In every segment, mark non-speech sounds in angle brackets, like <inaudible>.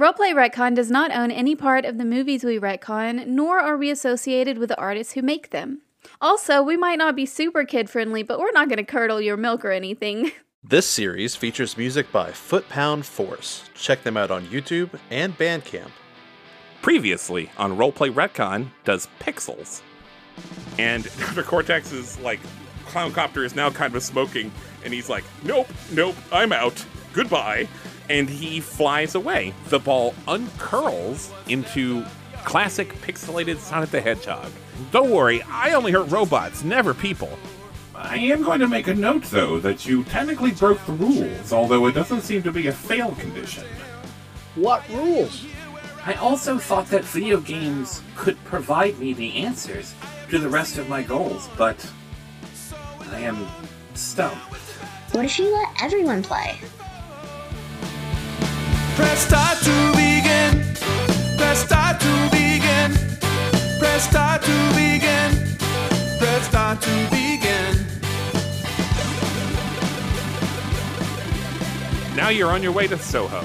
Roleplay Retcon does not own any part of the movies we retcon, nor are we associated with the artists who make them. Also, we might not be super kid friendly, but we're not going to curdle your milk or anything. <laughs> This series features music by Foot Pound Force. Check them out on YouTube and Bandcamp. Previously on Roleplay Retcon does Pixels. And <laughs> Dr. Cortex is like clown copter is now kind of smoking, and he's like, Nope, nope, I'm out. Goodbye. And he flies away. The ball uncurls into classic pixelated Sonic the Hedgehog. Don't worry, I only hurt robots, never people. I am going to make a note, though, that you technically broke the rules, although it doesn't seem to be a fail condition. What rules? I also thought that video games could provide me the answers to the rest of my goals, but I am stumped. What if you let everyone play? Press start to begin. Press start to begin. Press start to begin. Press start to begin. Now you're on your way to Soho.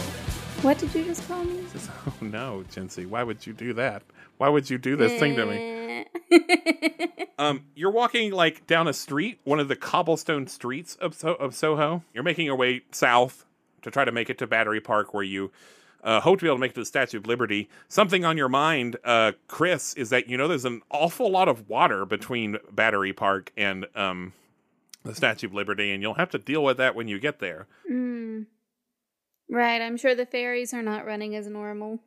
What did you just call me? <laughs> Oh no, Jinsey, why would you do that? Why would you do this thing to me? <laughs> Um, you're walking like down a street, one of the cobblestone streets of so- of Soho. You're making your way south to try to make it to Battery Park, where you uh, hope to be able to make it to the Statue of Liberty. Something on your mind, uh, Chris, is that you know there's an awful lot of water between Battery Park and um, the Statue of Liberty, and you'll have to deal with that when you get there. Mm. Right, I'm sure the ferries are not running as normal.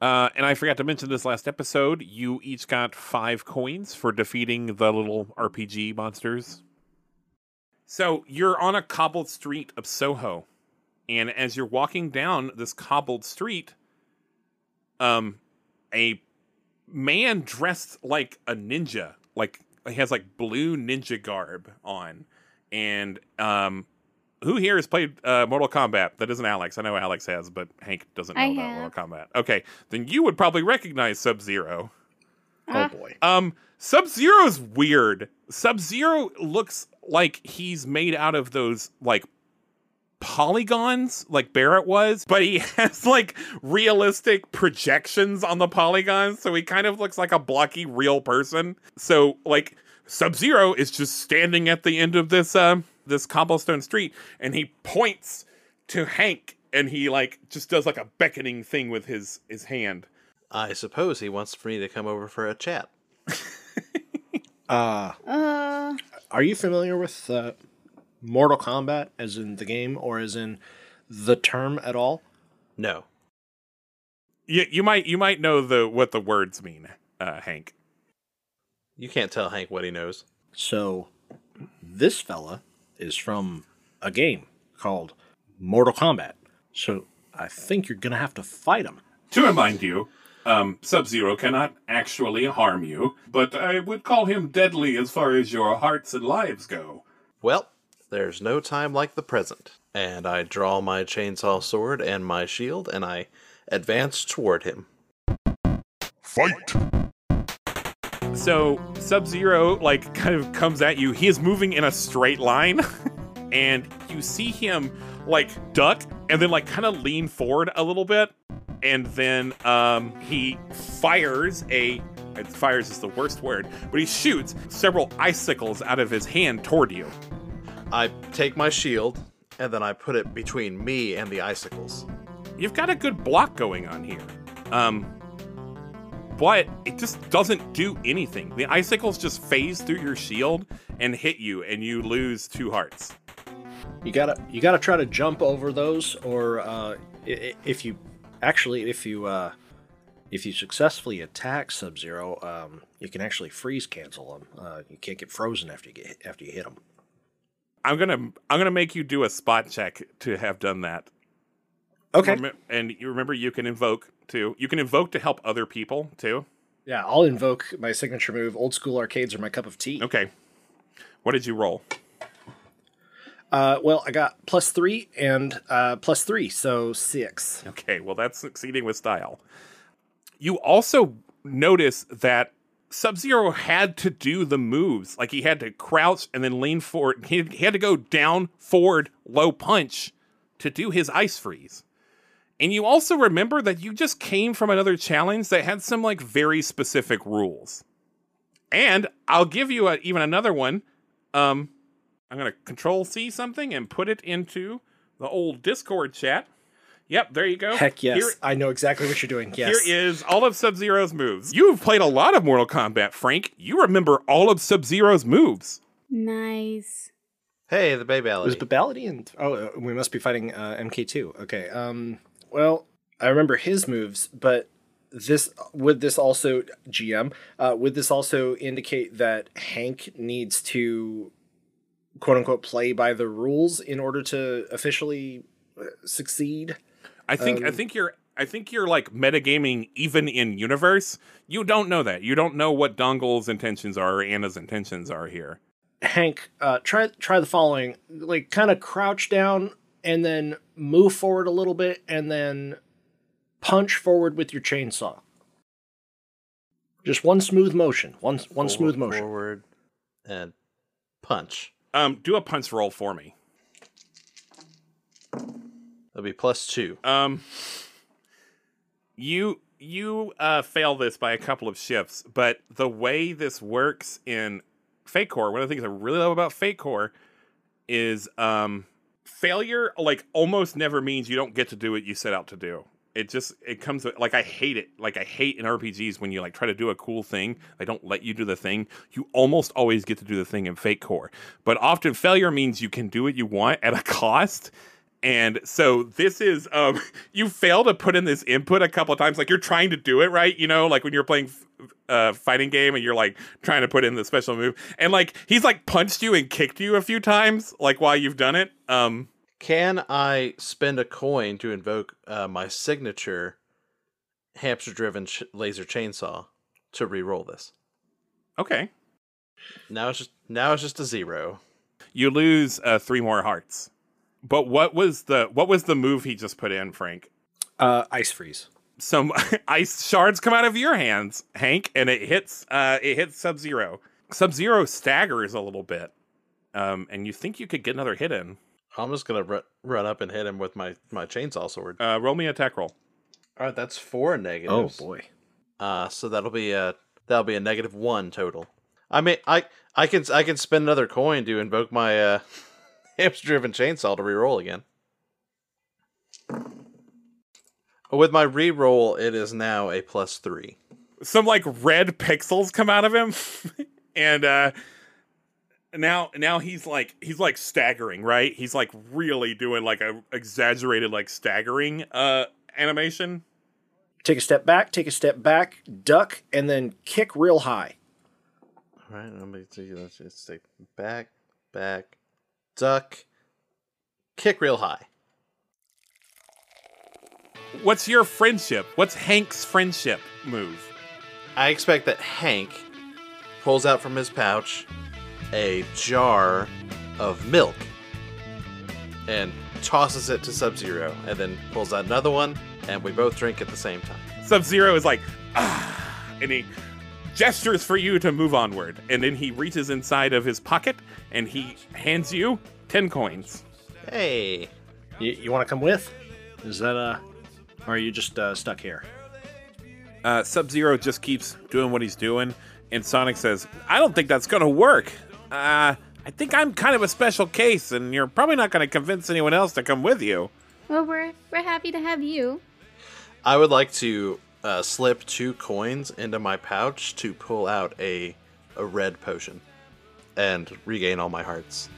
Uh, and I forgot to mention this last episode. You each got five coins for defeating the little RPG monsters. So you're on a cobbled street of Soho, and as you're walking down this cobbled street, um, a man dressed like a ninja, like he has like blue ninja garb on, and um, who here has played uh, Mortal Kombat? That isn't Alex. I know Alex has, but Hank doesn't know I about have. Mortal Kombat. Okay, then you would probably recognize Sub Zero. Ah. Oh boy. Um, Sub Zero's weird. Sub Zero looks like he's made out of those like polygons, like Barrett was, but he <laughs> has like realistic projections on the polygons, so he kind of looks like a blocky real person. So like Sub Zero is just standing at the end of this um this cobblestone street, and he points to Hank, and he like just does like a beckoning thing with his his hand. I suppose he wants for me to come over for a chat. <laughs> Uh, Uh, are you familiar with uh, Mortal Kombat, as in the game, or as in the term at all? No. You you might you might know the what the words mean, uh, Hank. You can't tell Hank what he knows. So, this fella is from a game called Mortal Kombat. So, I think you're gonna have to fight him. To remind you, um, Sub Zero cannot actually harm you, but I would call him deadly as far as your hearts and lives go. Well, there's no time like the present. And I draw my chainsaw sword and my shield, and I advance toward him. Fight! So Sub Zero like kind of comes at you. He is moving in a straight line, <laughs> and you see him like duck and then like kind of lean forward a little bit, and then um, he fires a. it- Fires is the worst word, but he shoots several icicles out of his hand toward you. I take my shield, and then I put it between me and the icicles. You've got a good block going on here. Um, but it just doesn't do anything. The icicles just phase through your shield and hit you, and you lose two hearts. You gotta you gotta try to jump over those, or uh, i- i- if you actually if you uh, if you successfully attack Sub Zero, um, you can actually freeze cancel them. Uh, you can't get frozen after you get after you hit them. I'm gonna I'm gonna make you do a spot check to have done that. Okay. Remem- and you remember you can invoke too. You can invoke to help other people too. Yeah, I'll invoke my signature move. Old school arcades are my cup of tea. Okay. What did you roll? Uh, well, I got plus three and uh, plus three, so six. Okay, well that's succeeding with style. You also notice that Sub Zero had to do the moves. Like he had to crouch and then lean forward. He, he had to go down, forward, low punch to do his ice freeze. And you also remember that you just came from another challenge that had some like very specific rules. And I'll give you a, even another one. Um, I'm gonna Control C something and put it into the old Discord chat. Yep, there you go. Heck yes, Here- I know exactly what you're doing. Yes. here is all of Sub Zero's moves. You've played a lot of Mortal Kombat, Frank. You remember all of Sub Zero's moves. Nice. Hey, the Babality. Was Babality and oh, uh, we must be fighting uh, MK2. Okay. Um. Well, I remember his moves, but this would this also GM uh, would this also indicate that Hank needs to quote unquote play by the rules in order to officially uh, succeed? I think I Um, think you're I think you're like metagaming even in universe. You don't know that. You don't know what Dongle's intentions are or Anna's intentions are here. Hank, uh, try try the following: like kind of crouch down and then move forward a little bit, and then punch forward with your chainsaw. Just one smooth motion. One one smooth motion. Forward and punch. Um, do a punch roll for me. That'll be plus two. Um, you you uh, fail this by a couple of shifts, but the way this works in Fate Core, one of the things I really love about Fate Core is um, failure. Like almost never means you don't get to do what you set out to do. It just it comes like I hate it. Like I hate in RPGs when you like try to do a cool thing, they don't let you do the thing. You almost always get to do the thing in Fate Core, but often failure means you can do what you want at a <laughs> cost. And so this is um <laughs> you fail to put in this input a couple of times like you're trying to do it right, you know, like when you're playing uh fighting game and you're like trying to put in the special move and like he's like punched you and kicked you a few times like while you've done it. Um Can I spend a coin to invoke uh, my signature hamster-driven laser chainsaw to re-roll this? okay. Now it's just now it's just a zero. You lose uh 3 more hearts. But what was the what was the move he just put in, Frank? Uh, ice freeze. Some <laughs> ice shards come out of your hands, Hank, and it hits uh it hits Sub Zero. Sub Zero staggers a little bit. Um, and you think you could get another hit in. I'm just gonna ru- run up and hit him with my my chainsaw sword. Uh, roll me an attack roll. All right, that's four negatives. Oh boy. Uh, so that'll be a that'll be a negative one total. I mean, I I can I can spend another coin to invoke my uh, <laughs> hamster-driven chainsaw to re-roll again. With my re-roll, it is now a plus three. Some like red pixels come out of him, <laughs> and uh, now now he's like he's like staggering, right? He's like really doing like a exaggerated like staggering uh animation. Take a step back. Take a step back. Duck, and then kick real high. All right, let me see. Let's just say back, back, duck, kick real high. What's your friendship? What's Hank's friendship move? I expect that Hank pulls out from his pouch a jar of milk and tosses it to Sub Zero, and then pulls out another one, and we both drink at the same time. Sub Zero is like, ah, and he gestures for you to move onward. And then he reaches inside of his pocket and he hands you 10 coins. Hey, You, you want to come with? Is that uh, or are you just uh, stuck here? Uh, Sub Zero just keeps doing what he's doing. And Sonic says, I don't think that's going to work. Uh, I think I'm kind of a special case, and you're probably not going to convince anyone else to come with you. Well, we're we're happy to have you. I would like to uh, slip two coins into my pouch to pull out a a red potion and regain all my hearts.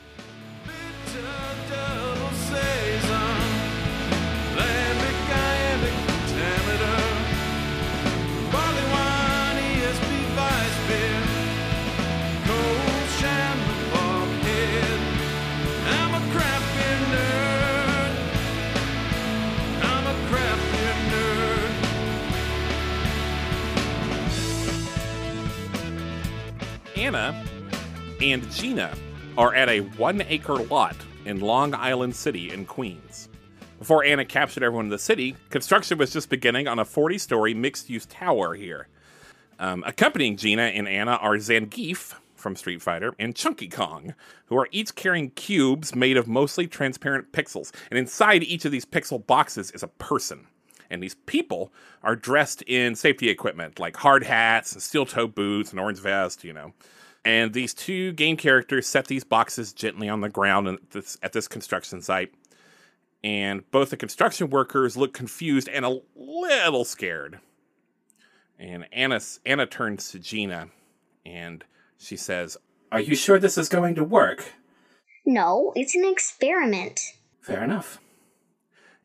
Anna and Gina are at a one acre lot in Long Island City in Queens. Before Anna captured everyone in the city, construction was just beginning on a 40 story mixed use tower here. Um, accompanying Gina and Anna are Zangief from Street Fighter and Chunky Kong, who are each carrying cubes made of mostly transparent pixels. And inside each of these pixel boxes is a person. And these people are dressed in safety equipment like hard hats steel toe boots and orange vest, you know. And these two game characters set these boxes gently on the ground at this, at this construction site. And both the construction workers look confused and a little scared. And Anna, Anna turns to Gina and she says, Are you sure this is going to work? No, it's an experiment. Fair enough.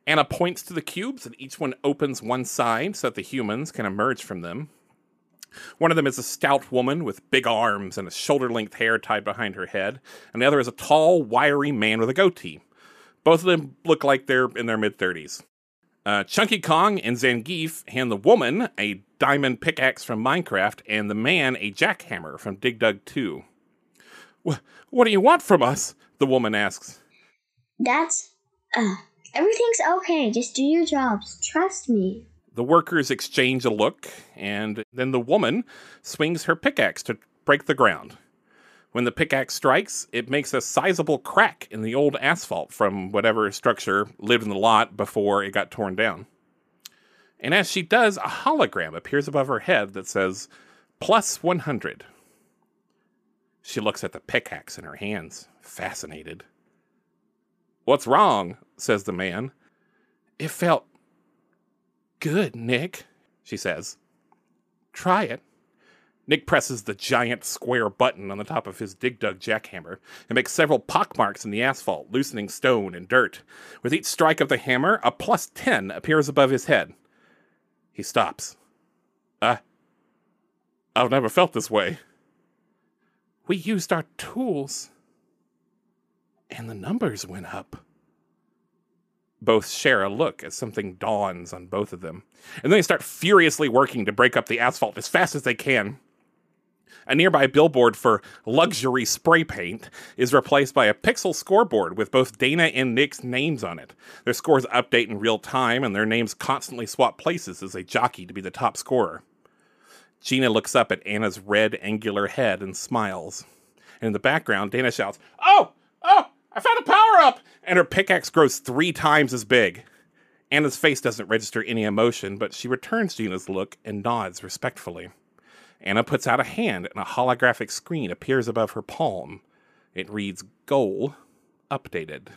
Anna points to the cubes, and each one opens one side so that the humans can emerge from them. One of them is a stout woman with big arms and a shoulder length hair tied behind her head, and the other is a tall, wiry man with a goatee. Both of them look like they're in their mid 30s. Uh, Chunky Kong and Zangief hand the woman a diamond pickaxe from Minecraft and the man a jackhammer from Dig Dug 2. What do you want from us? The woman asks. That's. Uh, everything's okay. Just do your jobs. Trust me. The workers exchange a look, and then the woman swings her pickaxe to break the ground. When the pickaxe strikes, it makes a sizable crack in the old asphalt from whatever structure lived in the lot before it got torn down. And as she does, a hologram appears above her head that says, plus 100. She looks at the pickaxe in her hands, fascinated. What's wrong? says the man. It felt good, Nick, she says. Try it. Nick presses the giant square button on the top of his Dig Dug jackhammer and makes several pockmarks in the asphalt, loosening stone and dirt. With each strike of the hammer, a plus 10 appears above his head. He stops. Uh, I've never felt this way. We used our tools, and the numbers went up. Both share a look as something dawns on both of them, and then they start furiously working to break up the asphalt as fast as they can. A nearby billboard for luxury spray paint is replaced by a pixel scoreboard with both Dana and Nick's names on it. Their scores update in real time, and their names constantly swap places as they jockey to be the top scorer. Gina looks up at Anna's red, angular head and smiles. And in the background, Dana shouts, Oh! Oh! I found a power up! And her pickaxe grows three times as big. Anna's face doesn't register any emotion, but she returns Gina's look and nods respectfully. Anna puts out a hand, and a holographic screen appears above her palm. It reads Goal Updated.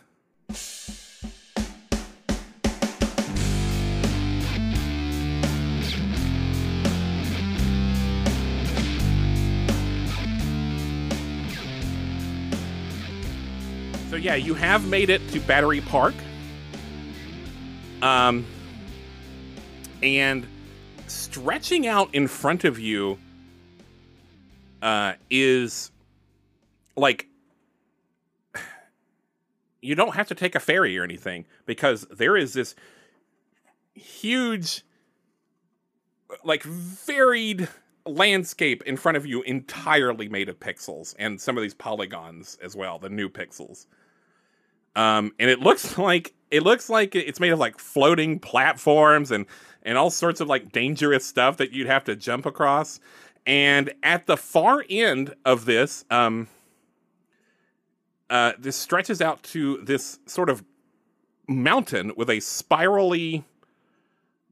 Yeah, you have made it to Battery Park. Um and stretching out in front of you uh, is like <sighs> you don't have to take a ferry or anything because there is this huge like varied landscape in front of you entirely made of pixels and some of these polygons as well the new pixels um and it looks <laughs> like it looks like it's made of like floating platforms and and all sorts of like dangerous stuff that you'd have to jump across. And at the far end of this, um, uh, this stretches out to this sort of mountain with a spirally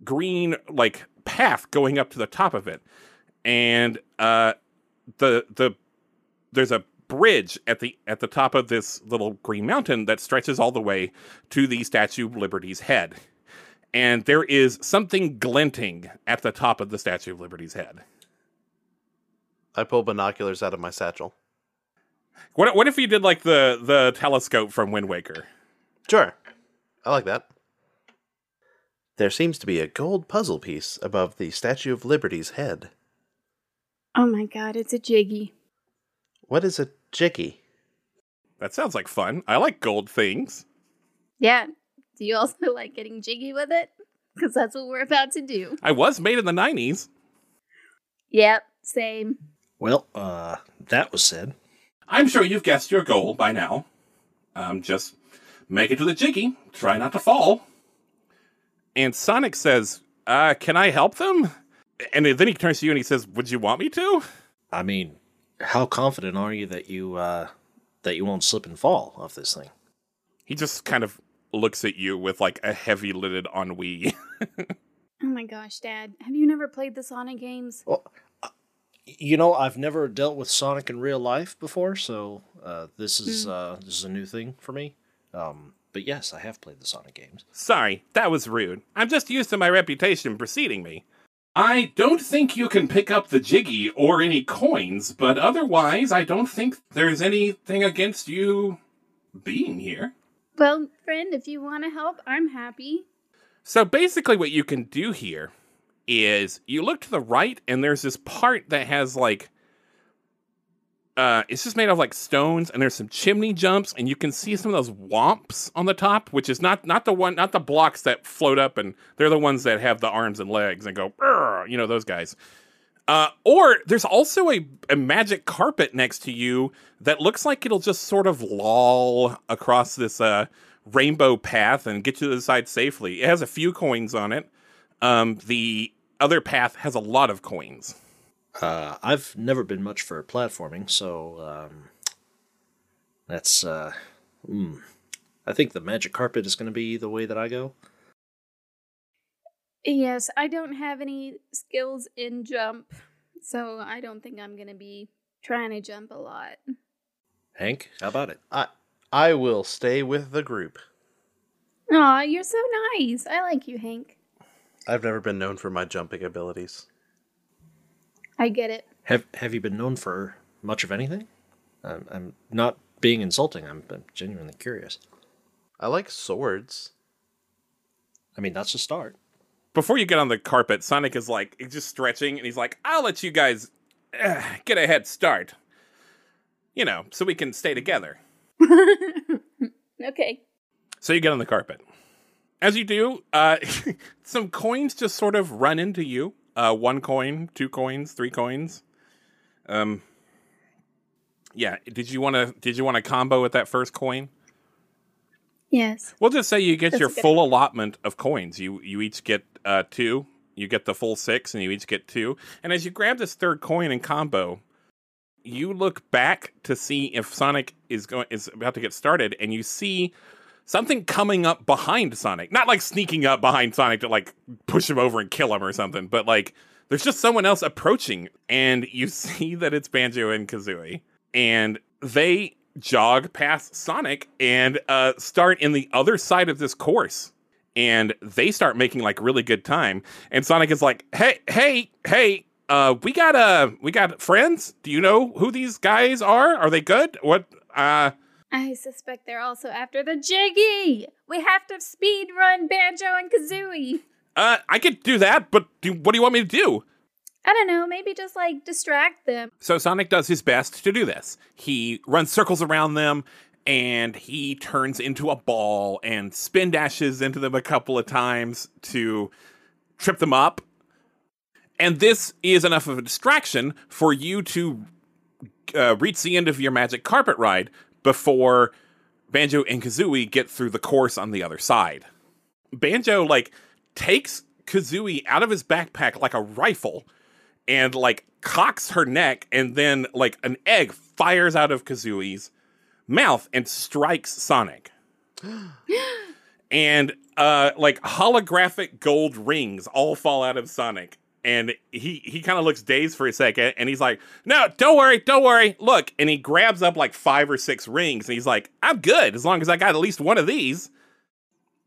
green like path going up to the top of it, and uh, the the there's a bridge at the at the top of this little green mountain that stretches all the way to the Statue of Liberty's head. And there is something glinting at the top of the Statue of Liberty's head. I pull binoculars out of my satchel. What what if you did like the the telescope from Wind Waker? Sure. I like that. There seems to be a gold puzzle piece above the Statue of Liberty's head. Oh my god, it's a jiggy. What is a jiggy? That sounds like fun. I like gold things. Yeah. Do you also <laughs> like getting jiggy with it? Because that's what we're about to do. I was made in the 90s. Yep, same. Well, uh, That was said. I'm sure you've guessed your goal by now. Um, just make it to the jiggy. Try not to fall. And Sonic says, uh, can I help them? And then he turns to you and he says, Would you want me to? I mean, how confident are you that you uh, that you won't slip and fall off this thing? He just kind of looks at you with like a heavy lidded ennui. <laughs> Oh my gosh, Dad. Have you never played the Sonic games? Well, uh, you know, I've never dealt with Sonic in real life before, so uh, this is uh, this is a new thing for me. Um, but yes, I have played the Sonic games. Sorry, that was rude. I'm just used to my reputation preceding me. I don't think you can pick up the jiggy or any coins, but otherwise, I don't think there's anything against you being here. Well, friend, if you want to help, I'm happy. So basically, what you can do here is you look to the right, and there's this part that has like. Uh, it's just made of like stones, and there's some chimney jumps, and you can see some of those Whomps on the top, which is not not the one, not the blocks that float up, and they're the ones that have the arms and legs and go, you know, those guys. Uh, or there's also a, a magic carpet next to you that looks like it'll just sort of loll across this uh, rainbow path and get you to the side safely. It has a few coins on it. Um, the other path has a lot of coins. Uh, I've never been much for platforming, so um, that's. Uh, hmm. I think the magic carpet is going to be the way that I go. Yes, I don't have any skills in jump, so I don't think I'm going to be trying to jump a lot. Hank, how about it? I I will stay with the group. Aw, you're so nice. I like you, Hank. I've never been known for my jumping abilities. I get it. Have Have you been known for much of anything? I'm, I'm not being insulting. I'm, I'm genuinely curious. I like swords. I mean, that's a start. Before you get on the carpet, Sonic is like he's just stretching, and he's like, "I'll let you guys uh, get a head start, you know, so we can stay together." <laughs> okay. So you get on the carpet. As you do, uh, <laughs> some coins just sort of run into you. Uh, one coin, two coins, three coins. Um, yeah. Did you want to? Did you want to combo with that first coin? Yes. We'll just say you get That's your full allotment of coins. You you each get uh, two. You get the full six, and you each get two. And as you grab this third coin and combo, you look back to see if Sonic is going is about to get started, and you see something coming up behind Sonic. Not like sneaking up behind Sonic to like push him over and kill him or something, but like there's just someone else approaching, and you <laughs> see that it's Banjo and Kazooie, and they jog past Sonic and uh, start in the other side of this course. And they start making like really good time. And Sonic is like, "Hey, hey, hey, uh, we got uh, we got friends. Do you know who these guys are? Are they good? What? Uh, I suspect they're also after the Jiggy. We have to speed run Banjo and Kazooie. uh, I could do that, but do, what do you want me to do?" I don't know, maybe just like distract them. So Sonic does his best to do this. He runs circles around them and he turns into a ball and spin dashes into them a couple of times to trip them up. And this is enough of a distraction for you to uh, reach the end of your magic carpet ride before Banjo and Kazooie get through the course on the other side. Banjo like takes Kazooie out of his backpack like a rifle and like cocks her neck and then like an egg fires out of Kazooie's mouth and strikes Sonic. <gasps> and uh like holographic gold rings all fall out of Sonic and he he kind of looks dazed for a second and he's like no don't worry don't worry look and he grabs up like five or six rings and he's like i'm good as long as i got at least one of these.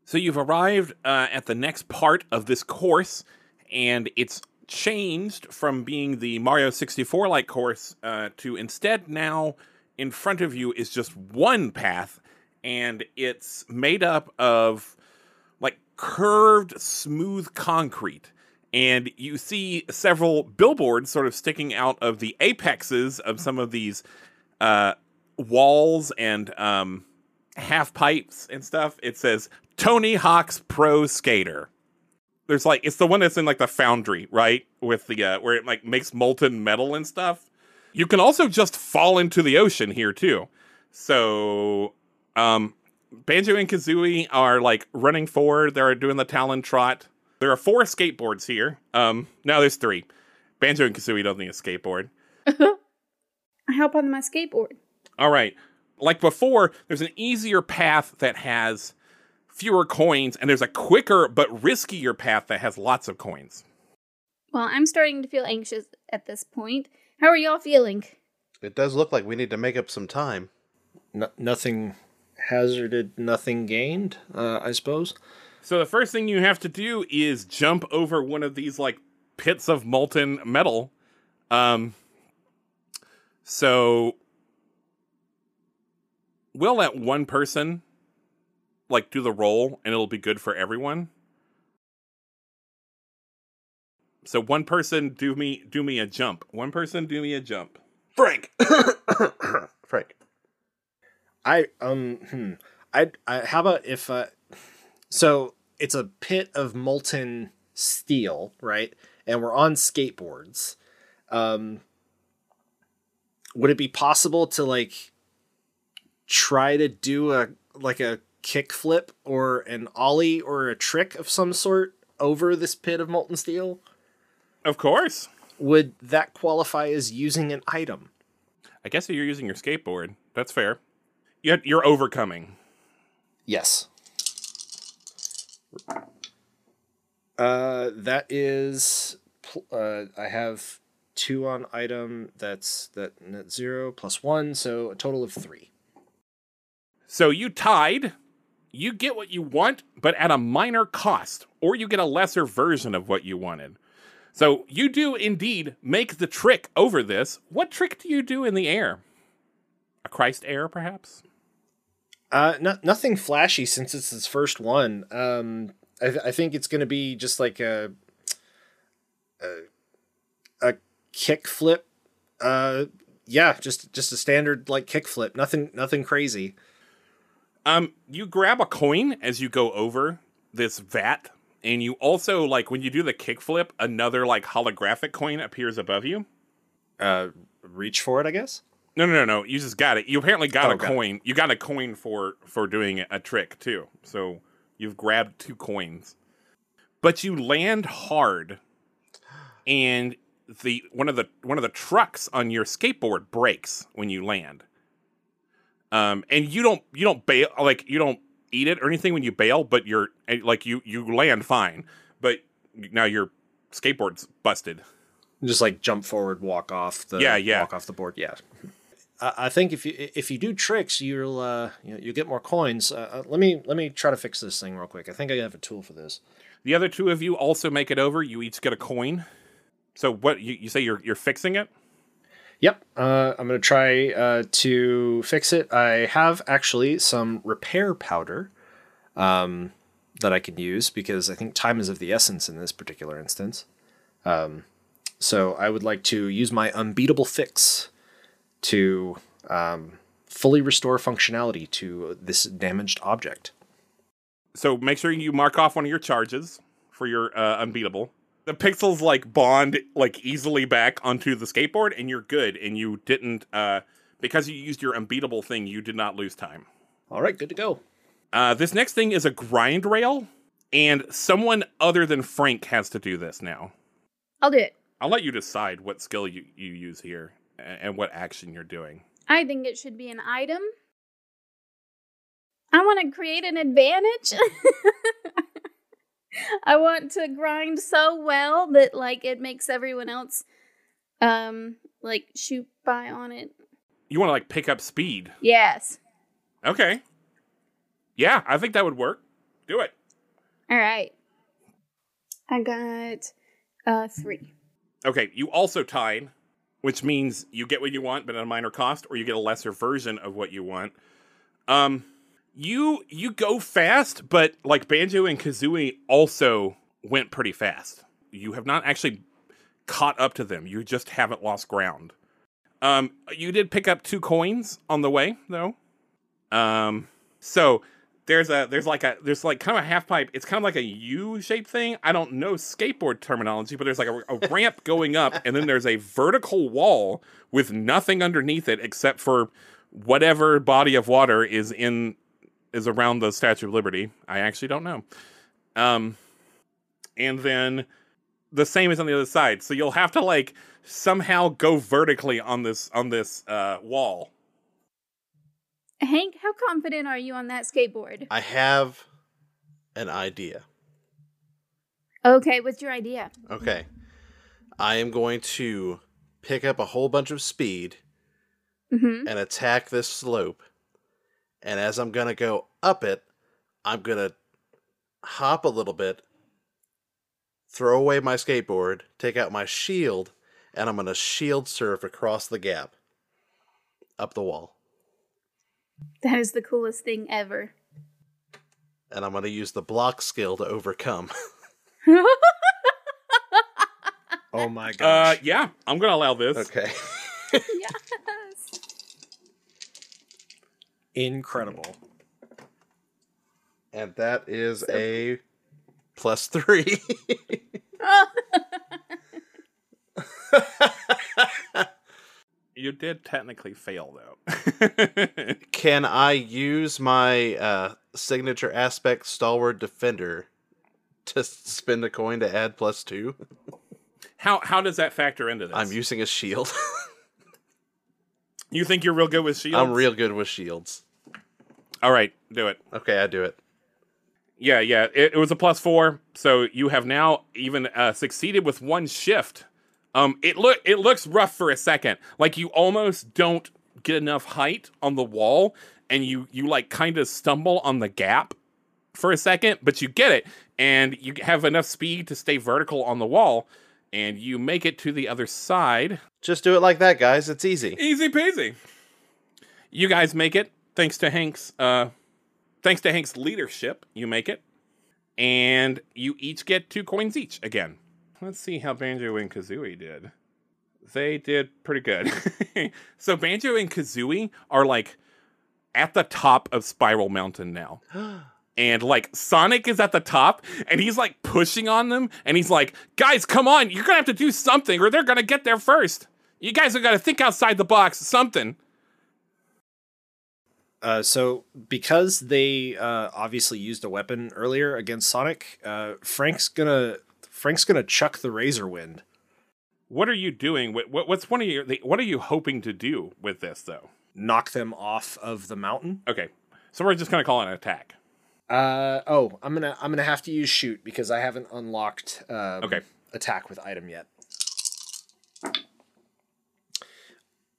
So you've arrived uh, at the next part of this course and it's changed from being the mario 64 like course uh, to instead now in front of you is just one path and it's made up of like curved smooth concrete and you see several billboards sort of sticking out of the apexes of some of these uh, walls and um, half pipes and stuff. It says Tony Hawk's Pro Skater. There's like it's the one that's in like the foundry, right? With the uh, where it like makes molten metal and stuff. You can also just fall into the ocean here too. So, um, Banjo and Kazooie are like running forward. They're doing the Talon trot. There are four skateboards here. Um, now there's three. Banjo and Kazooie don't need a skateboard. <laughs> I hop on my skateboard. All right. Like before, there's an easier path that has fewer coins, and there's a quicker but riskier path that has lots of coins. Well, I'm starting to feel anxious at this point. How are y'all feeling? It does look like we need to make up some time. No, nothing hazarded, nothing gained. Uh, I suppose. So the first thing you have to do is jump over one of these like pits of molten metal. Um so we'll let one person like do the roll and it'll be good for everyone. So one person do me do me a jump. One person do me a jump. Frank. <coughs> Frank. I um hmm. I I how about if uh so it's a pit of molten steel, right? And we're on skateboards. Um would it be possible to like try to do a like a kickflip or an ollie or a trick of some sort over this pit of molten steel? Of course. Would that qualify as using an item? I guess if you're using your skateboard, that's fair. You're, you're overcoming. Yes. Uh, that is. Uh, I have two on item. That's that net zero plus one, so a total of three. So you tied. You get what you want, but at a minor cost, or you get a lesser version of what you wanted. So you do indeed make the trick over this. What trick do you do in the air? A Christ air, perhaps? Uh, no, nothing flashy since it's his first one. Um, I, th- I think it's going to be just like a a, a kick flip. Uh, yeah, just just a standard like kick flip. Nothing nothing crazy. Um, you grab a coin as you go over this vat, and you also like when you do the kickflip, another like holographic coin appears above you. Uh, reach for it, I guess. No, no, no, no. You just got it. You apparently got Oh, a got it. coin. You got a coin for for doing a trick too. So you've grabbed two coins, but you land hard, and the one of the one of the trucks on your skateboard breaks when you land. Um, and you don't you don't bail like you don't eat it or anything when you bail, but you're eh, like you you land fine, but now your skateboard's busted. Just like jump forward, walk off the Yeah, yeah. walk off the board. Yeah. I I think if you if you do tricks, you'll uh, you know, you'll get more coins. Uh, uh, let me let me try to fix this thing real quick. I think I have a tool for this. The other two of you also make it over. You each get a coin. So what you, you say you're you're fixing it? Yep, uh, I'm gonna try uh, to fix it. I have actually some repair powder um, that I can use because I think time is of the essence in this particular instance. Um, so I would like to use my unbeatable fix to um, fully restore functionality to this damaged object. So make sure you mark off one of your charges for your uh, unbeatable. The pixels like bond like easily back onto the skateboard, and you're good. And you didn't uh, because you used your unbeatable thing. You did not lose time. All right, good to go. Uh, this next thing is a grind rail, and someone other than Frank has to do this now. I'll do it. I'll let you decide what skill you, you use here a- and what action you're doing. I think it should be an item. I want to create an advantage. <laughs> I want to grind so well that like it makes everyone else um like shoot by on it. You want to like pick up speed. Yes. Okay. Yeah, I think that would work. Do it. All right. I got uh 3. Okay, you also tied, which means you get what you want, but at a minor cost, or you get a lesser version of what you want. Um, you you go fast, but like Banjo and Kazooie also went pretty fast. You have not actually caught up to them. You just haven't lost ground. Um, you did pick up two coins on the way, though. Um, so there's a there's like a there's like kind of a half pipe. It's kind of like a U shaped thing. I don't know skateboard terminology, but there's like a, a <laughs> ramp going up, and then there's a vertical wall with nothing underneath it except for whatever body of water is in is around the Statue of Liberty. I actually don't know. Um, and then the same is on the other side. So you'll have to like somehow go vertically on this on this uh, wall. Hank, how confident are you on that skateboard? I have an idea. Okay, what's your idea? Okay. I am going to pick up a whole bunch of speed Mm-hmm. and attack this slope. And as I'm going to go up it, I'm going to hop a little bit, throw away my skateboard, take out my shield, and I'm going to shield surf across the gap up the wall. That is the coolest thing ever. And I'm going to use the block skill to overcome. <laughs> Oh my Uh, yeah, I'm gonna allow this. okay. <laughs> yes. Incredible. And that is a plus three. <laughs> You did technically fail though. <laughs> Can I use my uh, signature aspect stalwart defender to spend a coin to add plus two? how how does that factor into this? I'm using a shield. you think you're real good with shields? I'm real good with shields. All right, do it. Okay, I do it. Yeah, yeah. It, it was a plus four, so you have now even uh, succeeded with one shift. Um, it look it looks rough for a second, like you almost don't get enough height on the wall, and you you like kind of stumble on the gap for a second, but you get it, and you have enough speed to stay vertical on the wall, and you make it to the other side. Just do it like that, guys. It's easy. Easy peasy. You guys make it thanks to Hank's uh thanks to Hank's leadership. You make it. And you each get two coins each again. Let's see how Banjo and Kazooie did. They did pretty good. <laughs> so Banjo and Kazooie are like at the top of Spiral Mountain now. <gasps> And like Sonic is at the top and he's like pushing on them and he's like, guys, come on, you're gonna have to do something or they're gonna get there first. You guys have got to think outside the box, something. Uh, so because they uh, obviously used a weapon earlier against Sonic, uh, Frank's gonna Frank's gonna chuck the Razor Wind. What are you doing? What, what what's one of your what are you hoping to do with this though? knock them off of the mountain. Okay, so we're just gonna call it an attack. Uh oh, I'm gonna I'm gonna have to use shoot because I haven't unlocked um, Okay. attack with item yet.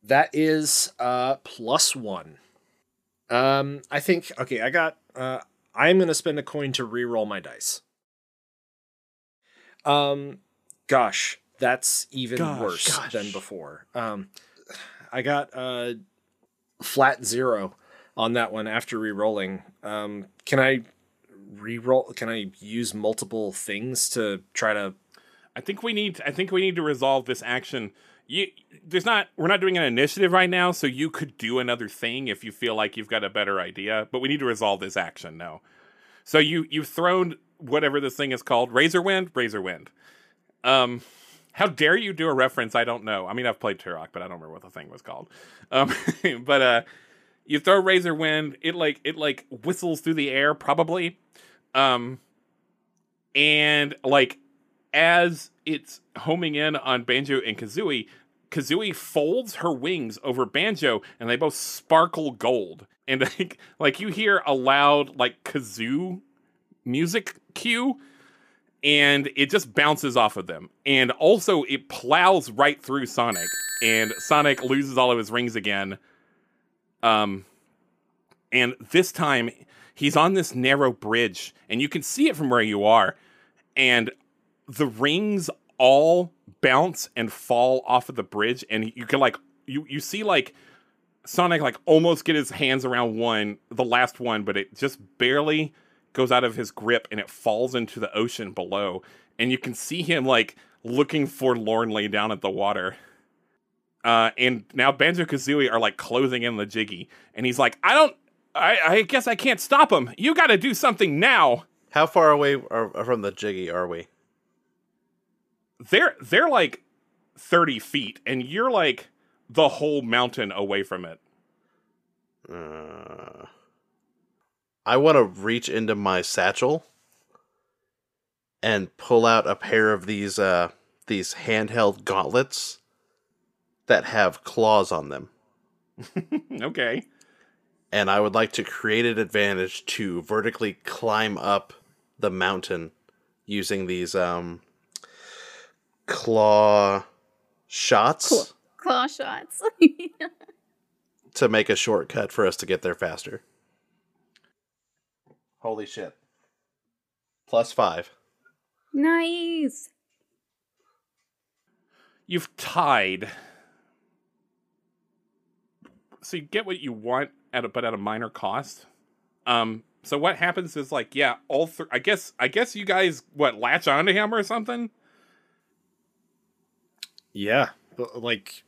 That is uh plus one. Um, I think okay. I got. Uh, I'm gonna spend a coin to re-roll my dice. Um, gosh, that's even Gosh. worse Gosh. than before. Um, I got uh flat zero on that one after re-rolling. Um, can I re-roll? Can I use multiple things to try to? I think we need I think we need to resolve this action. You there's not we're not doing an initiative right now, so you could do another thing if you feel like you've got a better idea, but we need to resolve this action now. So you you've thrown whatever this thing is called, Razor Wind, Razor Wind. Um how dare you do a reference I don't know. I mean I've played Turok, but I don't remember what the thing was called. Um <laughs> but uh you throw Razor Wind, it like it like whistles through the air probably. Um and like as it's homing in on Banjo and Kazooie, Kazooie folds her wings over Banjo and they both sparkle gold. And <laughs> like, like you hear a loud like kazoo music cue and it just bounces off of them. And also it plows right through Sonic and Sonic loses all of his rings again. Um and this time he's on this narrow bridge and you can see it from where you are and the rings all bounce and fall off of the bridge and you can like you you see like Sonic like almost get his hands around one the last one but it just barely goes out of his grip and it falls into the ocean below and you can see him like looking forlornly down at the water uh, and now Banjo Kazooie are like closing in the Jiggy, and he's like, "I don't, I, I guess I can't stop him. You got to do something now. How far away are, from the Jiggy are we? They're they're like thirty feet, and you're like the whole mountain away from it. Uh, I want to reach into my satchel and pull out a pair of these uh these handheld gauntlets that have claws on them. <laughs> okay. And I would like to create an advantage to vertically climb up the mountain using these um claw shots Cool. Claw shots. <laughs> to make a shortcut for us to get there faster. Holy shit. Plus 5. nice. You've tied. So you get what you want at a but at a minor cost. Um so what happens is like yeah, all three I guess I guess you guys what latch onto him or something? Yeah, but like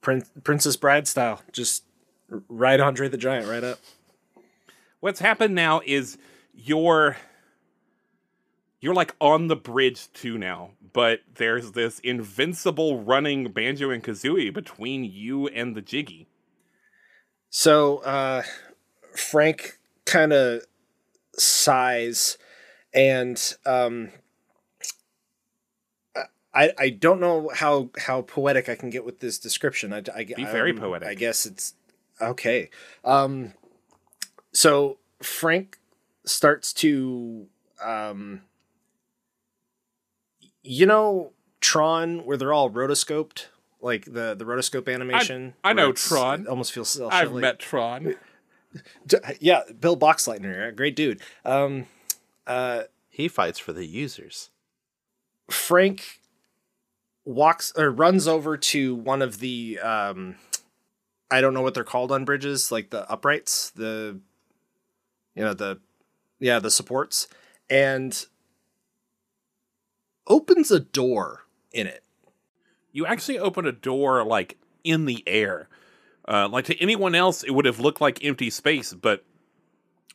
Prin- Princess Bride style, just r- ride Andre the Giant right up. What's happened now is you're you're like on the bridge too now, but there's this invincible running Banjo and Kazooie between you and the Jiggy. So uh, Frank kind of sighs, and um, I I don't know how how poetic I can get with this description. I, I Be very um, poetic. I guess it's okay. Um, so Frank starts to um, you know Tron where they're all rotoscoped like the the rotoscope animation I where know Tron. it almost feels I've met Tron. Yeah Bill Boxleitner great dude um uh He fights for the users. Frank walks or runs over to one of the um I don't know what they're called on bridges, like the uprights, the you know, the yeah, the supports and opens a door in it. You actually open a door like in the air. Uh, like to anyone else, it would have looked like empty space, but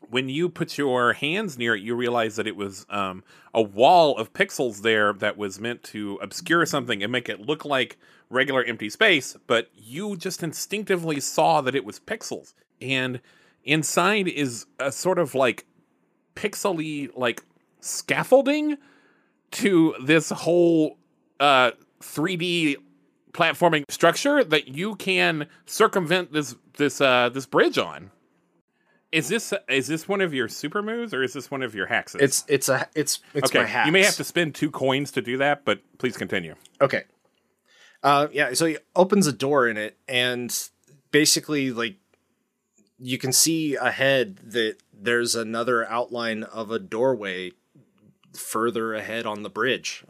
when you put your hands near it, you realize that it was um, a wall of pixels there that was meant to obscure something and make it look like regular empty space, but you just instinctively saw that it was pixels. And inside is a sort of like pixely like scaffolding to this whole uh 3D platforming structure that you can circumvent this this uh this bridge on. Is this is this one of your super moves or is this one of your hacks? It's it's a it's it's okay. my hacks. You may have to spend two coins to do that, but please continue. Okay. Uh, yeah, so he opens a door in it, and basically, like, you can see ahead that there's another outline of a doorway further ahead on the bridge.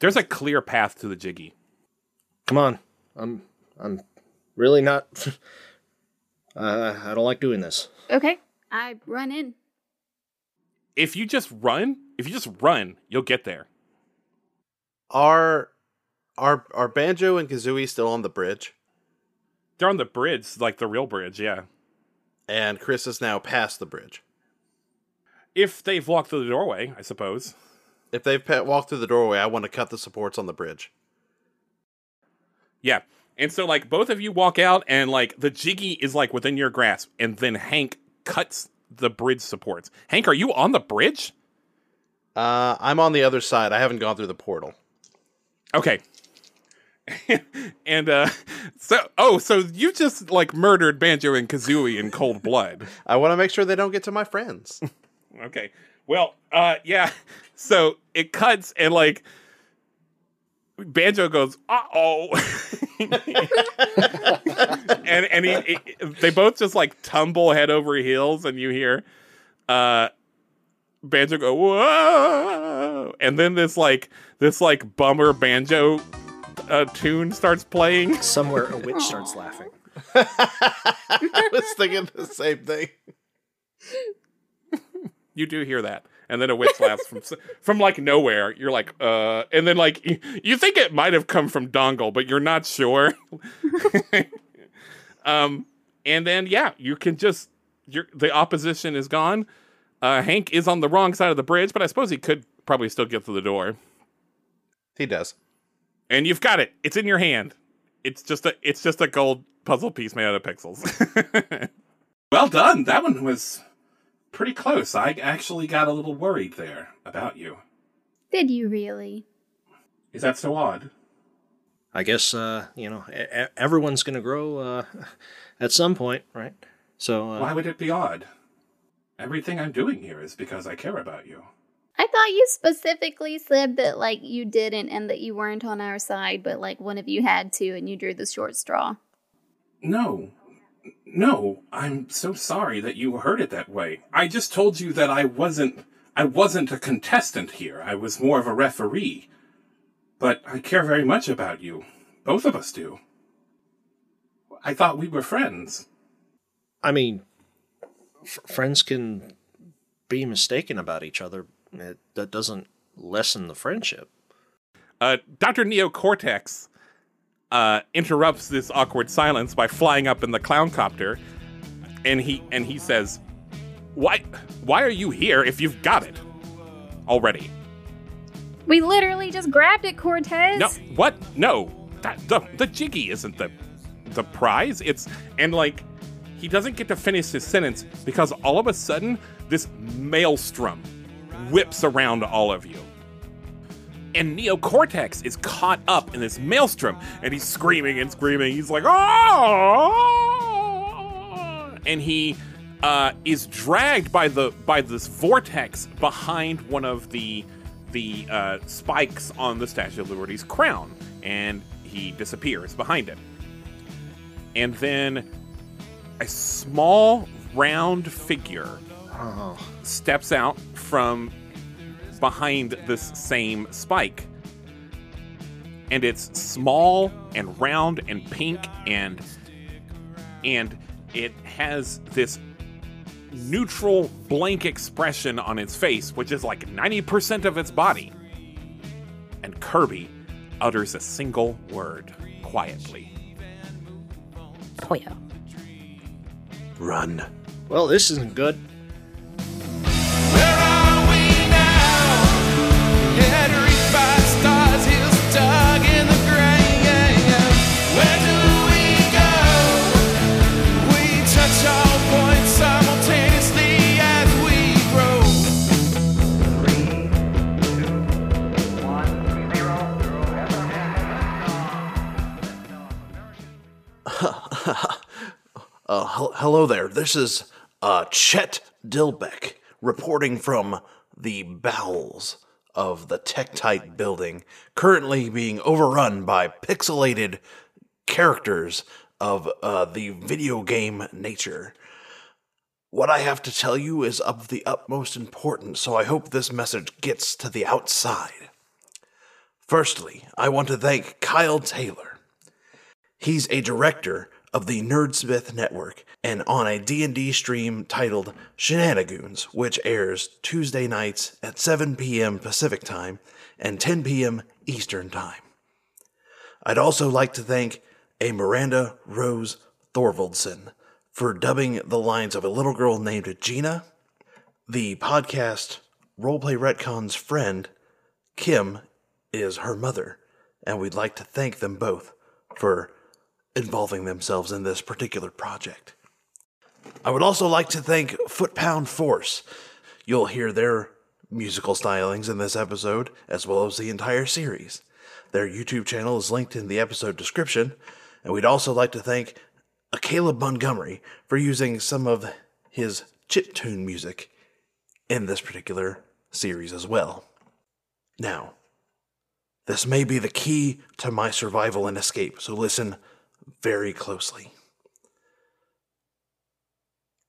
There's a clear path to the jiggy. Come on, I'm I'm really not. <laughs> uh, I don't like doing this. Okay. I run in. If you just run, if you just run, you'll get there. Are are are Banjo and Kazooie still on the bridge? They're on the bridge, like the real bridge, yeah. And Chris is now past the bridge. If they've walked through the doorway, I suppose. If they've pa- walked through the doorway, I want to cut the supports on the bridge. Yeah. And so like both of you walk out and like the jiggy is like within your grasp and then Hank cuts the bridge supports. Hank, are you on the bridge? Uh, I'm on the other side. I haven't gone through the portal. Okay. <laughs> and uh so oh, so you just like murdered Banjo and Kazooie in cold blood. I want to make sure they don't get to my friends. <laughs> Okay. Well, uh yeah. So it cuts and like Banjo goes, "Uh oh," <laughs> and and he, he- they both just like tumble head over heels, and you hear uh Banjo go, "Whoa!" and then this like this like bummer banjo uh, tune starts playing. <laughs> Somewhere a witch starts laughing. <laughs> I was thinking the same thing. You do hear that, and then a witch laughs from from like nowhere. You're like, uh, and then like you, you think it might have come from Dongle, but you're not sure. <laughs> um, and then yeah, you can just you're, the opposition is gone. Uh, Hank is on the wrong side of the bridge, but I suppose he could probably still get through the door. He does. And you've got it. It's in your hand. It's just a it's just a gold puzzle piece made out of pixels. <laughs> Well done. That one was pretty close. I actually got a little worried there about you. Did you really? Is that so odd? I guess uh, you know everyone's going to grow uh, <laughs> at some point, right? So uh, Why would it be odd? Everything I'm doing here is because I care about you. I thought you specifically said that like you didn't and that you weren't on our side, but like one of you had to and you drew the short straw. No. No, I'm so sorry that you heard it that way. I just told you that I wasn't I wasn't a contestant here. I was more of a referee. But I care very much about you. Both of us do. I thought we were friends. I mean, f- friends can be mistaken about each other. It, that doesn't lessen the friendship. uh, Dr. Neo Cortex uh, interrupts this awkward silence by flying up in the clown copter, and he and he says, "Why why are you here if you've got it already?" We literally just grabbed it, Cortex. No, what? No, that, the the jiggy isn't the the prize. It's and like he doesn't get to finish his sentence because all of a sudden this maelstrom whips around all of you. And Neo Cortex is caught up in this maelstrom and he's screaming and screaming. He's like, oh! And he uh, is dragged by the by this vortex behind one of the the uh, spikes on the Statue of Liberty's crown, and he disappears behind it. And then a small round figure Oh, steps out from behind this same spike. And it's small and round and pink and and it has this neutral blank expression on its face, which is like 90% of its body. And Kirby utters a single word quietly. Oh yeah. Run. well, this isn't good. Hello there. This is uh, Chet Dilbeck reporting from the bowels of the Tektite building, currently being overrun by pixelated characters of uh, the video game nature. What I have to tell you is of the utmost importance, so I hope this message gets to the outside. Firstly, I want to thank Kyle Taylor. He's a director of the Nerdsmith Network and on a D&D stream titled Shenanigans, which airs Tuesday nights at 7 p.m. Pacific Time and 10 p.m. Eastern Time. I'd also like to thank a Miranda Rose Thorvaldson for dubbing the lines of a little girl named Gina. The podcast Roleplay Retcon's friend, Kim, is her mother, and we'd like to thank them both for involving themselves in this particular project. I would also like to thank Foot Pound Force. You'll hear their musical stylings in this episode, as well as the entire series. Their YouTube channel is linked in the episode description, and we'd also like to thank Caleb Montgomery for using some of his chiptune music in this particular series as well. Now, this may be the key to my survival and escape, so listen very closely.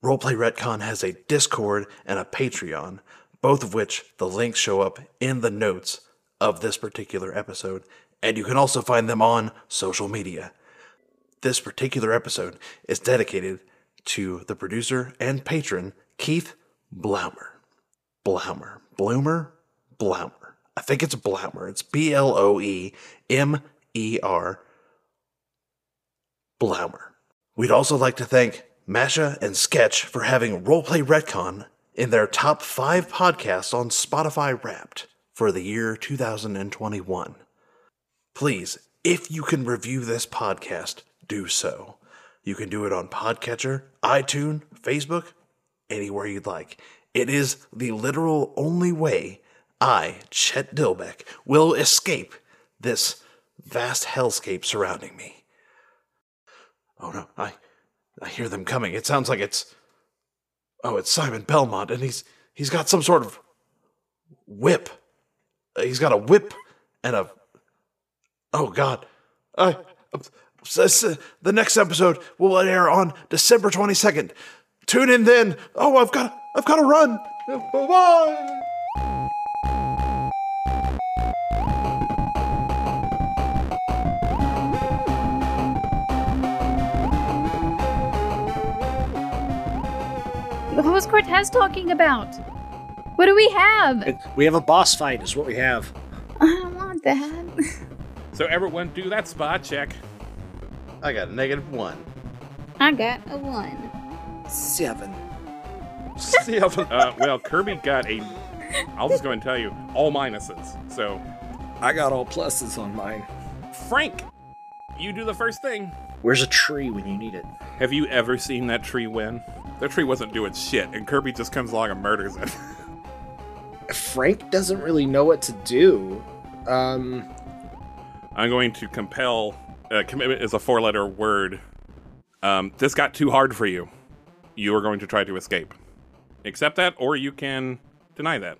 Roleplay Retcon has a Discord and a Patreon, both of which the links show up in the notes of this particular episode, and you can also find them on social media. This particular episode is dedicated to the producer and patron, Keith Bloemer. Blaumer. Bloomer? Blaumer. I think it's Blaumer. It's B L O E M E R. Blaumer. We'd also like to thank Masha and Sketch for having Roleplay Retcon in their top five podcasts on Spotify Wrapped for the year 2021. Please, if you can review this podcast, do so. You can do it on Podcatcher, iTunes, Facebook, anywhere you'd like. It is the literal only way I, Chet Dilbeck, will escape this vast hellscape surrounding me. Oh no, I I hear them coming. It sounds like it's Oh, it's Simon Belmont and he's he's got some sort of whip. Uh, He's got a whip and a Oh god. I s- the next episode will air on December 22nd. Tune in then. Oh, I've got I've got to run. Bye-bye. What was Cortex talking about? What do we have? We have a boss fight, is what we have. I don't want that. <laughs> So everyone do that spot check. I got a negative 1. I got a one. Seven. Seven. <laughs> Uh, well, Kirby got a. I'll just go and tell you all minuses. So, I got all pluses on mine. Frank, you do the first thing. Where's a tree when you need it? Have you ever seen that tree win? That tree wasn't doing shit, and Kirby just comes along and murders it. <laughs> Frank doesn't really know what to do. Um, I'm going to compel. Uh, commitment is a four letter word. Um, this got too hard for you. You are going to try to escape. Accept that, or you can deny that.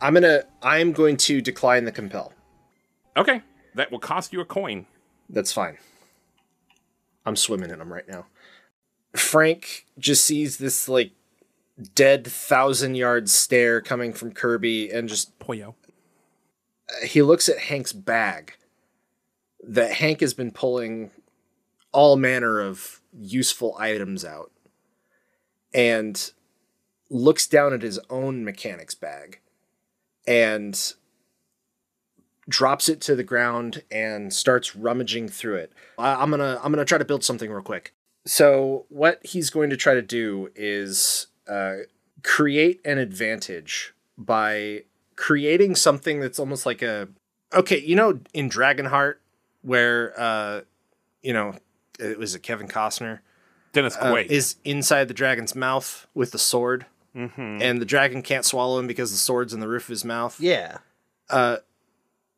I'm gonna. I'm going to decline the compel. Okay, that will cost you a coin. That's fine. I'm swimming in them right now. Frank just sees this like dead thousand yard stare coming from Kirby and just Poyo. Uh, he looks at Hank's bag that Hank has been pulling all manner of useful items out and looks down at his own mechanics bag and drops it to the ground and starts rummaging through it. I, I'm gonna I'm gonna try to build something real quick. So what he's going to try to do is uh, create an advantage by creating something that's almost like a okay, you know, in Dragonheart where uh, you know it was it Kevin Costner Dennis uh, Quaid. is inside the dragon's mouth with the sword, Mhm. and the dragon can't swallow him because the sword's in the roof of his mouth. Yeah. Uh,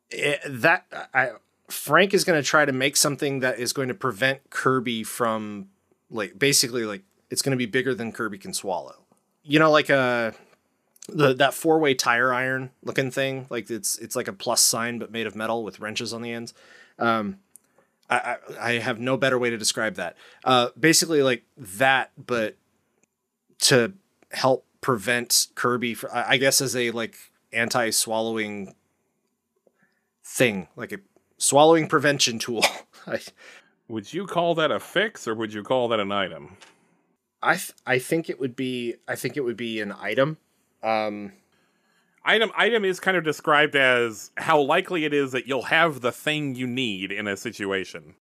it- that I Frank is going to try to make something that is going to prevent Kirby from like basically like it's going to be bigger than Kirby can swallow. You know, like a the that four way tire iron looking thing. Like it's it's like a plus sign but made of metal with wrenches on the ends. Um, I, I I have no better way to describe that. Uh, basically like that, but to help prevent Kirby. I I guess as a like anti swallowing thing, like a swallowing prevention tool. <laughs> I Would you call that a fix, or would you call that an item? I th- I think it would be I think it would be an item. Um, Item item is kind of described as how likely it is that you'll have the thing you need in a situation.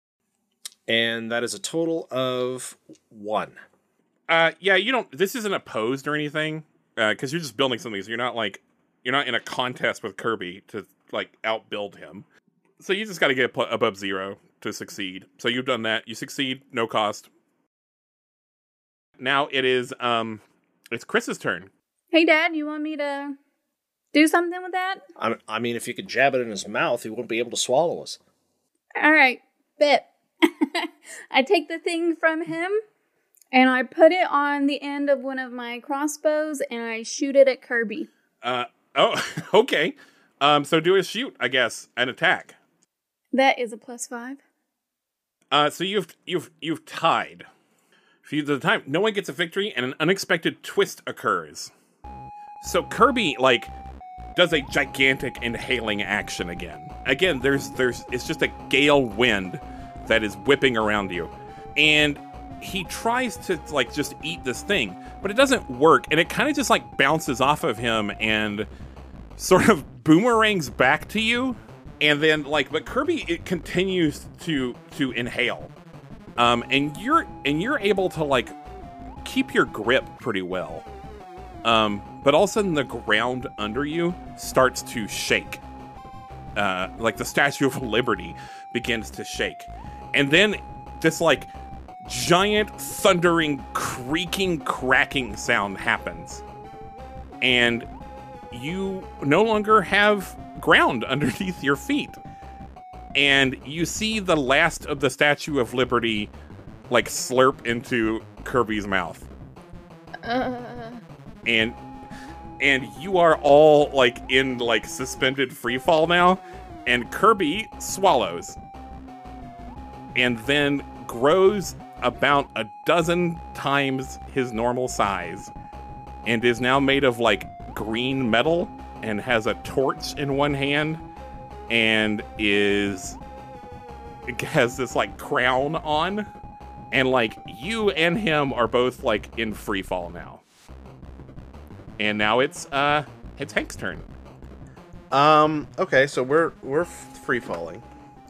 and that is a total of one. Uh, yeah, you don't. This isn't opposed or anything, because you're just building something. So you're not like you're not in a contest with Kirby to like outbuild him. So you just got to get above zero to succeed. So you've done that. You succeed, no cost. Now it is um, it's Chris's turn. Hey, Dad, you want me to do something with that? I, I mean, if you could jab it in his mouth, he wouldn't be able to swallow us. All right, bet. <laughs> I take the thing from him and I put it on the end of one of my crossbows and I shoot it at Kirby. Uh oh, <laughs> okay. Um, so do a shoot, I guess, an attack. That is a plus five. Uh, so you've you've you've tied. For the time, no one gets a victory, and an unexpected twist occurs. So Kirby like does a gigantic inhaling action again. Again, there's there's it's just a gale wind that is whipping around you, and he tries to like just eat this thing, but it doesn't work, and it kind of just like bounces off of him and sort of boomerangs back to you and then like but kirby it continues to to inhale Um, and you're and you're able to like keep your grip pretty well. Um, but all of a sudden the ground under you starts to shake. Uh, like the Statue of Liberty begins to shake. And then this like giant thundering creaking cracking sound happens. And you no longer have ground underneath your feet. And you see the last of the Statue of Liberty like slurp into Kirby's mouth. Uh, And and you are all like in like suspended free fall now and Kirby swallows and then grows about a dozen times his normal size and is now made of like green metal and has a torch in one hand and is <laughs> has this like crown on and like you and him are both like in free fall now and now it's uh it's Hank's turn Um. Okay, so we're we're free falling.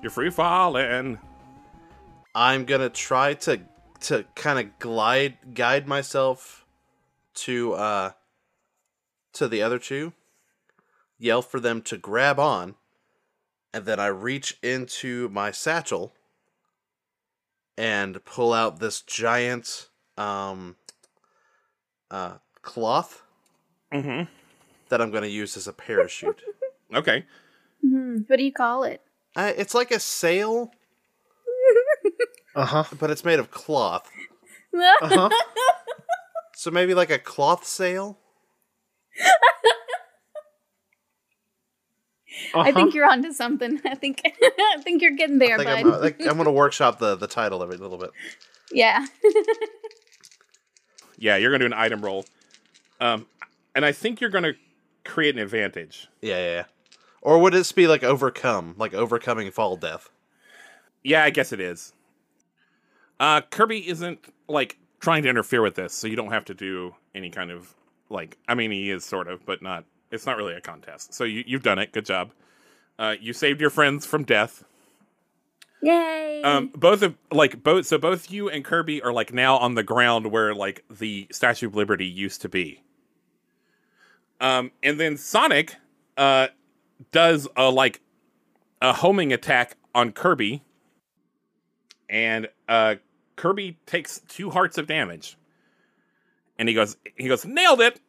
you're free falling I'm gonna try to to kind of glide guide myself to uh to the other two. Yell for them to grab on, and then I reach into my satchel and pull out this giant um uh cloth mm-hmm that I'm gonna use as a parachute. <laughs> okay hmm, what do you call it? uh, it's like a sail, Uh huh. but it's made of cloth. <laughs> Uh huh. So maybe like a cloth sail. <laughs> I think you're onto something. <laughs> I think <laughs> I think you're getting there, I think bud. I'm, I think I'm gonna workshop the the title of it a little bit. yeah. <laughs> yeah you're gonna do an item roll um and i think you're gonna create an advantage Yeah, yeah, yeah. Or would this be like overcome, like overcoming fall death? Yeah, I guess it is. Uh, Kirby isn't like trying to interfere with this, so you don't have to do any kind of like. I mean, he is sort of, but not. It's not really a contest. So you you've done it. Good job. Uh, you saved your friends from death. Yay. Um, both of like both. So both you and Kirby are like now on the ground where like the Statue of Liberty used to be. Um, and then Sonic, uh, does a like a homing attack on Kirby, and uh, Kirby takes two hearts of damage. And he goes, he goes, nailed it.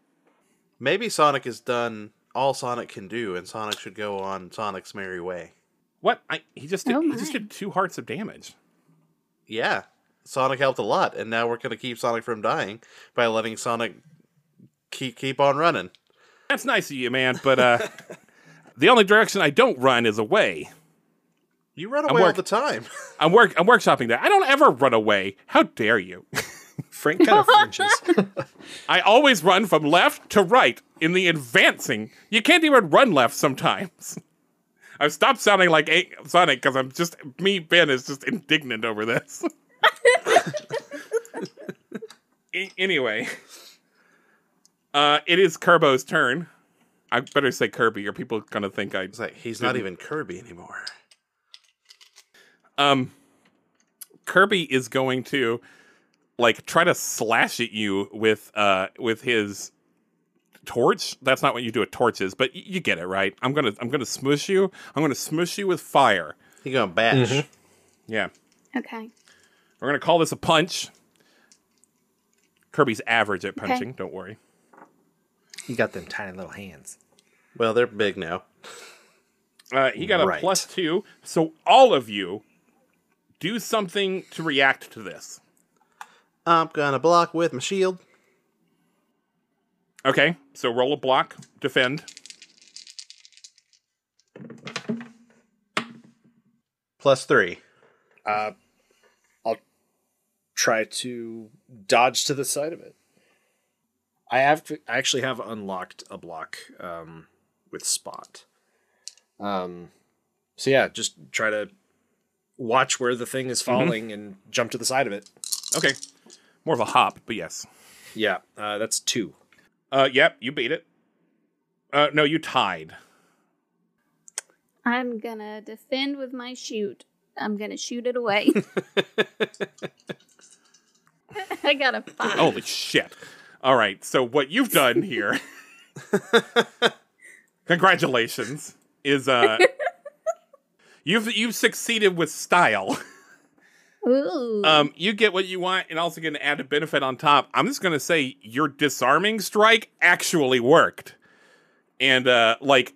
Maybe Sonic has done all Sonic can do, and Sonic should go on Sonic's merry way. What? I, he just did, Oh he just did two hearts of damage. Yeah, Sonic helped a lot, and now we're gonna keep Sonic from dying by letting Sonic keep keep on running. That's nice of you, man. But uh, <laughs> the only direction I don't run is away. You run I'm away all the time. <laughs> I'm work. I'm workshopping that. I don't ever run away. How dare you? <laughs> Frank <laughs> kind of flinches. I always run from left to right in the advancing. You can't even run left sometimes. <laughs> I've stopped sounding like a- Sonic because I'm just me. Ben is just indignant over this. <laughs> A- anyway, uh, it is Kerbo's turn. I better say Kirby, or people gonna think I. It's like he's not Didn't- even Kirby anymore. Um, Kirby is going to like try to slash at you with uh with his torch. That's not what you do with torches, but y- you get it right. I'm gonna I'm gonna smush you. I'm gonna smush you with fire. He gonna bash. Yeah, okay. we're gonna call this a punch. Kirby's average at punching. Don't worry. You got them tiny little hands. Well, they're big now. Uh, he got a plus two. So all of you do something to react to this. I'm gonna block with my shield. Okay, so roll a block, defend. Plus three. Uh, I'll try to dodge to the side of it. I have to, I actually have unlocked a block um, with spot. Um, so yeah, just try to watch where the thing is falling and jump to the side of it. Okay, more of a hop, but yes. Yeah, uh, that's two. Uh, yep, you beat it. Uh, no, you tied. I'm gonna defend with my shoot. I'm gonna shoot it away. <laughs> <laughs> I got a five. Holy shit. All right, so what you've done here, <laughs> congratulations, is uh, you've you've succeeded with style. Ooh. Um, you get what you want, and also get an added benefit on top. I'm just gonna say your disarming strike actually worked, and uh, like,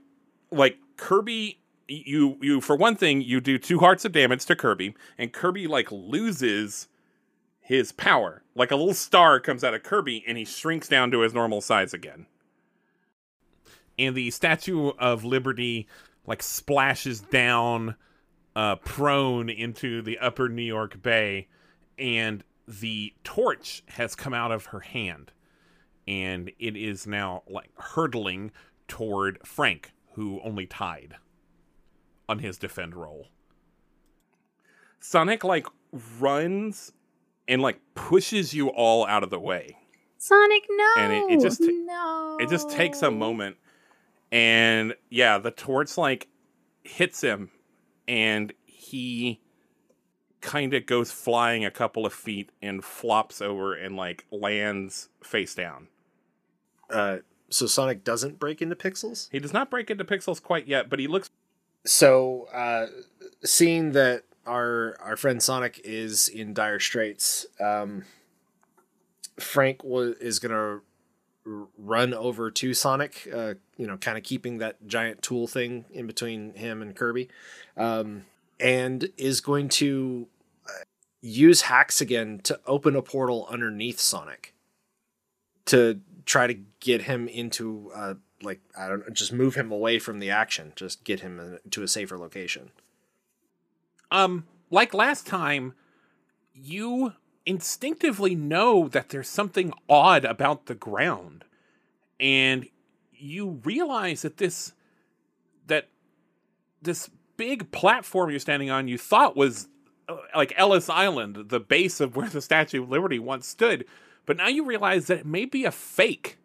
like Kirby, you you for one thing, you do two hearts of damage to Kirby, and Kirby like loses his power. Like a little star comes out of Kirby, and he shrinks down to his normal size again. And the Statue of Liberty like splashes down uh, prone into the upper New York Bay, and the torch has come out of her hand, and it is now like hurtling toward Frank, who only tied on his defend roll. Sonic like runs and like pushes you all out of the way. Sonic, no. And it- it just ta- no. It just takes a moment, and yeah, the torch like hits him, and he kind of goes flying a couple of feet and flops over and like lands face down. Uh, so Sonic doesn't break into pixels. He does not break into pixels quite yet, but he looks So, uh, seeing that our our friend Sonic is in dire straits, um, Frank wa- is gonna run over to Sonic. Uh, you know, kind of keeping that giant tool thing in between him and Kirby, um, and is going to uh, use hacks again to open a portal underneath Sonic to try to get him into uh, like I don't know, just move him away from the action, just get him to a safer location. um like last time you instinctively know that there's something odd about the ground and you realize that this that this big platform you're standing on you thought was uh, like Ellis Island, the base of where the Statue of Liberty once stood, but now you realize that it may be a fake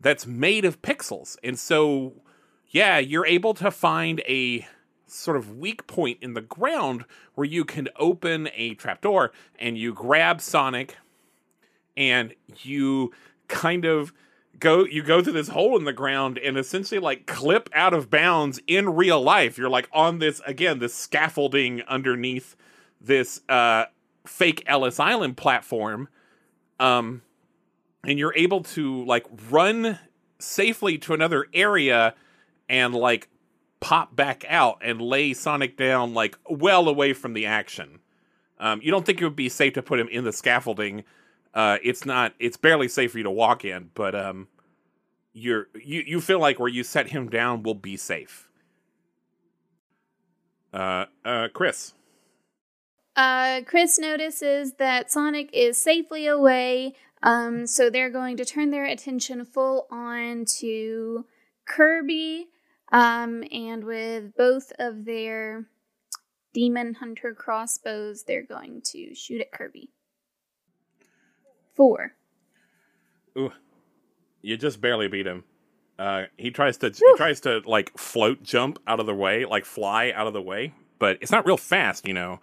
that's made of pixels. And so yeah, you're able to find a sort of weak point in the ground where you can open a trapdoor and you grab Sonic and you kind of go you go through this hole in the ground and essentially like clip out of bounds in real life. You're like on this again this scaffolding underneath this uh fake Ellis Island platform um and you're able to like run safely to another area and like pop back out and lay Sonic down like well away from the action. Um, you don't think it would be safe to put him in the scaffolding. Uh, it's not. It's barely safe for you to walk in, but um, you're you you feel like where you set him down will be safe. Uh, uh, Chris. Uh, Chris notices that Sonic is safely away, um, so they're going to turn their attention full on to Kirby, um, and with both of their Demon Hunter crossbows, they're going to shoot at Kirby. Four. Ooh, you just barely beat him. Uh, he tries to he tries to like float jump out of the way, like fly out of the way, but it's not real fast, you know.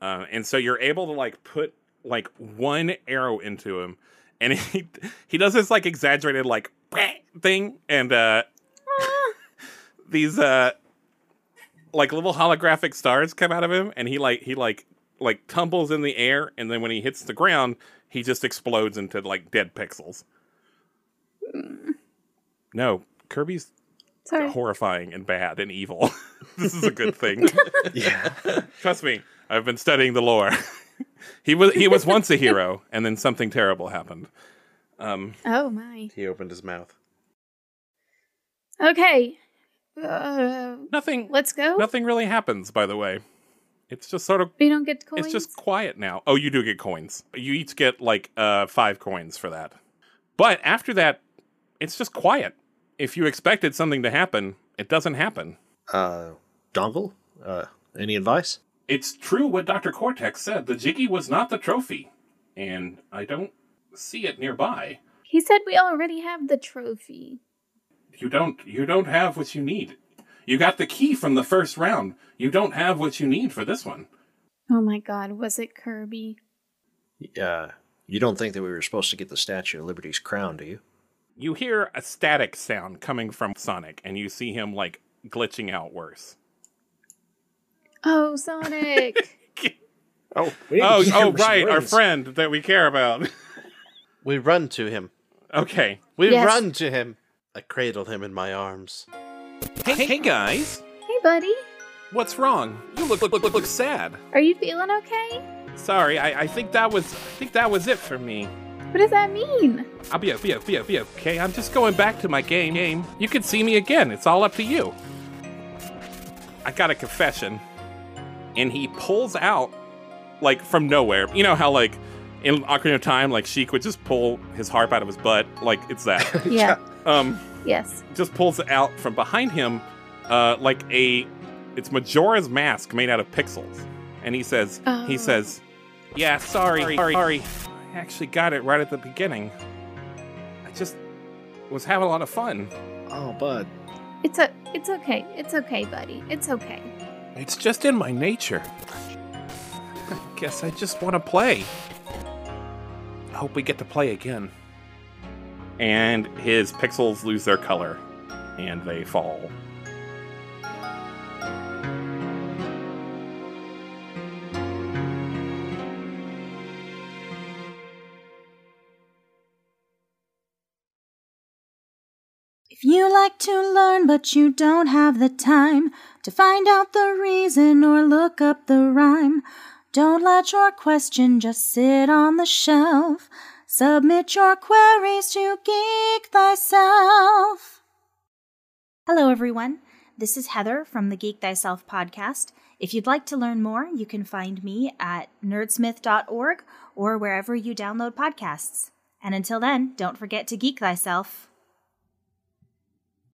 Uh, and so you're able to like put like one arrow into him, and <laughs> he he does this like exaggerated like <laughs> thing, and uh, these uh like little holographic stars come out of him, and he like he like like tumbles in the air, and then when he hits the ground, he just explodes into like dead pixels. No, Kirby's Sorry. horrifying and bad and evil. <laughs> this is a good thing. <laughs> Yeah. Trust me, I've been studying the lore. <laughs> he was he was once a hero, and then something terrible happened. Um, Oh my. He opened his mouth. Okay. Uh, nothing let's go. nothing really happens. By the way, it's just sort of We don't get coins. it's just quiet now. Oh, you do get coins. You each get like uh five coins for that. But after that, it's just quiet. If you expected something to happen, it doesn't happen. Uh, Dongle, uh, any advice? It's true what Dr. Cortex said. The Jiggy was not the trophy. And I don't see it nearby. He said we already have the trophy. You don't you don't have what you need. You got the key from the first round. You don't have what you need for this one. Oh my god, was it Kirby? Uh, you don't think that we were supposed to get the Statue of Liberty's crown, do you? You hear a static sound coming from Sonic, and you see him like glitching out worse. Oh, Sonic! <laughs> Oh, Oh, oh, right, our friend that we care about. We run to him. okay. We Yes. run to him. I cradle him in my arms. Hey, hey guys, hey, buddy. what's wrong? You look look look, look sad. Are you feeling okay? Sorry, I, I think that was I think that was it for me. What does that mean? I'll be be be be okay. I'm just going back to my game. Game. You can see me again. It's all up to you. I got a confession, and he pulls out like from nowhere. You know how like in Ocarina of Time, like Sheik would just pull his harp out of his butt. Like it's that. <laughs> Yeah. Um, yes. just pulls it out from behind him, uh, like a it's Majora's mask made out of pixels, and he says Oh. he says, "Yeah, sorry, sorry, sorry. I actually got it right at the beginning. I just was having a lot of fun. Oh, bud. It's a. It's okay. It's okay, buddy. It's okay. It's just in my nature. I guess I just want to play. I hope we get to play again." And his pixels lose their color, and they fall. If you like to learn but you don't have the time to find out the reason or look up the rhyme, don't let your question just sit on the shelf. Submit your queries to Geek Thyself. Hello, everyone. This is Heather from the Geek Thyself podcast. If you'd like to learn more, you can find me at nerdsmith.org or wherever you download podcasts. And until then, don't forget to geek thyself.